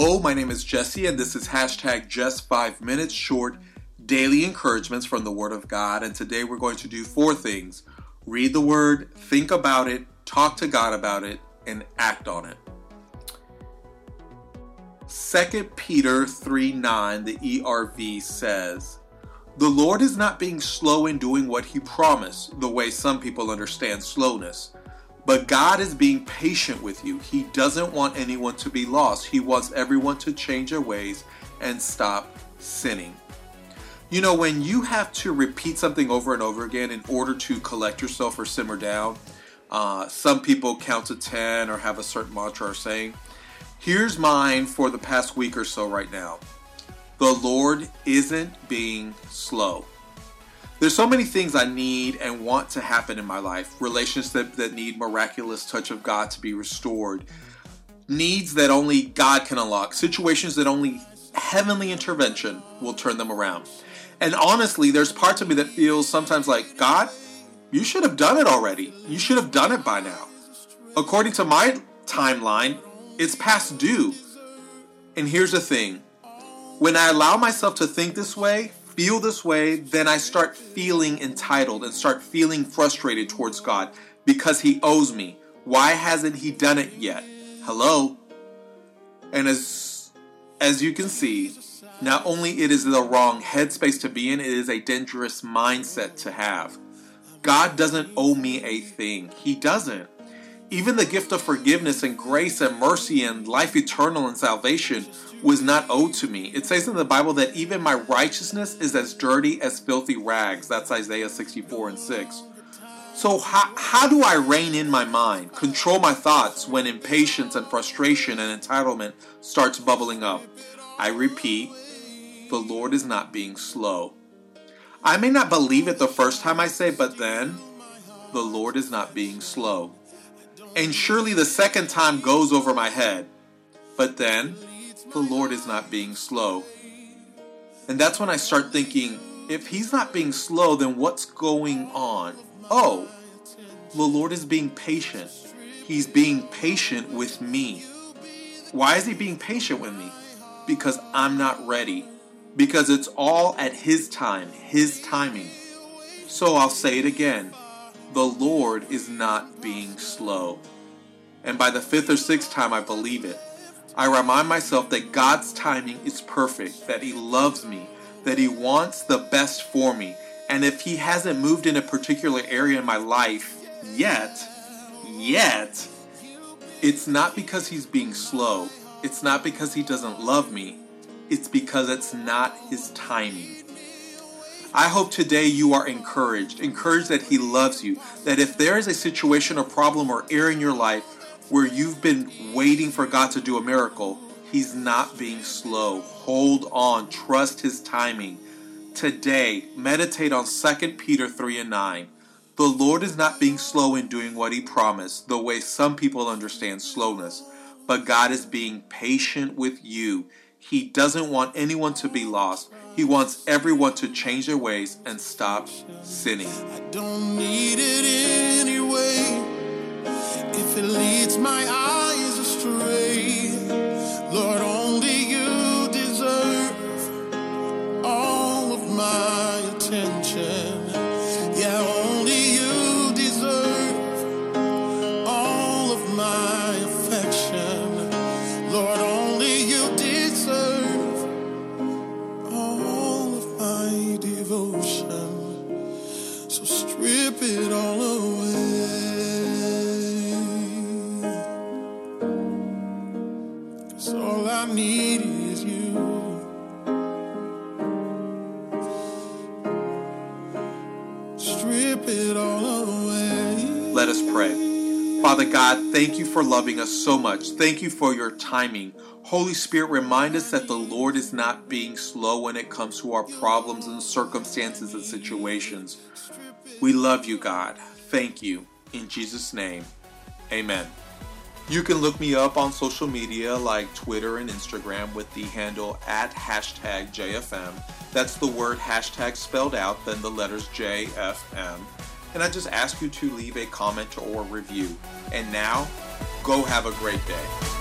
Hello, my name is Jesse, and this is hashtag just five minutes short daily encouragements from the Word of God. And today we're going to do four things read the Word, think about it, talk to God about it, and act on it. 2 Peter 3 9, the ERV says, The Lord is not being slow in doing what He promised, the way some people understand slowness. But God is being patient with you. He doesn't want anyone to be lost. He wants everyone to change their ways and stop sinning. You know, when you have to repeat something over and over again in order to collect yourself or simmer down, uh, some people count to 10 or have a certain mantra or saying. Here's mine for the past week or so right now The Lord isn't being slow. There's so many things I need and want to happen in my life. Relationships that, that need miraculous touch of God to be restored. Needs that only God can unlock. Situations that only heavenly intervention will turn them around. And honestly, there's parts of me that feels sometimes like, God, you should have done it already. You should have done it by now. According to my timeline, it's past due. And here's the thing when I allow myself to think this way, feel this way, then I start feeling entitled and start feeling frustrated towards God because He owes me. Why hasn't He done it yet? Hello? And as as you can see, not only it is the wrong headspace to be in, it is a dangerous mindset to have. God doesn't owe me a thing. He doesn't. Even the gift of forgiveness and grace and mercy and life eternal and salvation was not owed to me. It says in the Bible that even my righteousness is as dirty as filthy rags. That's Isaiah 64 and 6. So, how, how do I rein in my mind, control my thoughts when impatience and frustration and entitlement starts bubbling up? I repeat, the Lord is not being slow. I may not believe it the first time I say, but then, the Lord is not being slow. And surely the second time goes over my head, but then, the Lord is not being slow. And that's when I start thinking, if He's not being slow, then what's going on? Oh, the Lord is being patient. He's being patient with me. Why is He being patient with me? Because I'm not ready. Because it's all at His time, His timing. So I'll say it again the Lord is not being slow. And by the fifth or sixth time, I believe it. I remind myself that God's timing is perfect, that He loves me, that He wants the best for me. And if He hasn't moved in a particular area in my life yet, yet, it's not because He's being slow. It's not because He doesn't love me. It's because it's not His timing. I hope today you are encouraged, encouraged that He loves you, that if there is a situation or problem or error in your life where you've been waiting for God to do a miracle, He's not being slow. Hold on, trust His timing. Today, meditate on 2 Peter 3 and 9. The Lord is not being slow in doing what He promised, the way some people understand slowness, but God is being patient with you. He doesn't want anyone to be lost. He wants everyone to change their ways and stop sinning. I don't need it anyway if it leads my eyes So strip it all away. Cause all I need is you. Strip it all away. Let us pray. Father God, thank you for loving us so much. Thank you for your timing. Holy Spirit, remind us that the Lord is not being slow when it comes to our problems and circumstances and situations. We love you, God. Thank you. In Jesus' name, amen. You can look me up on social media like Twitter and Instagram with the handle at hashtag JFM. That's the word hashtag spelled out, then the letters JFM. And I just ask you to leave a comment or review. And now, go have a great day.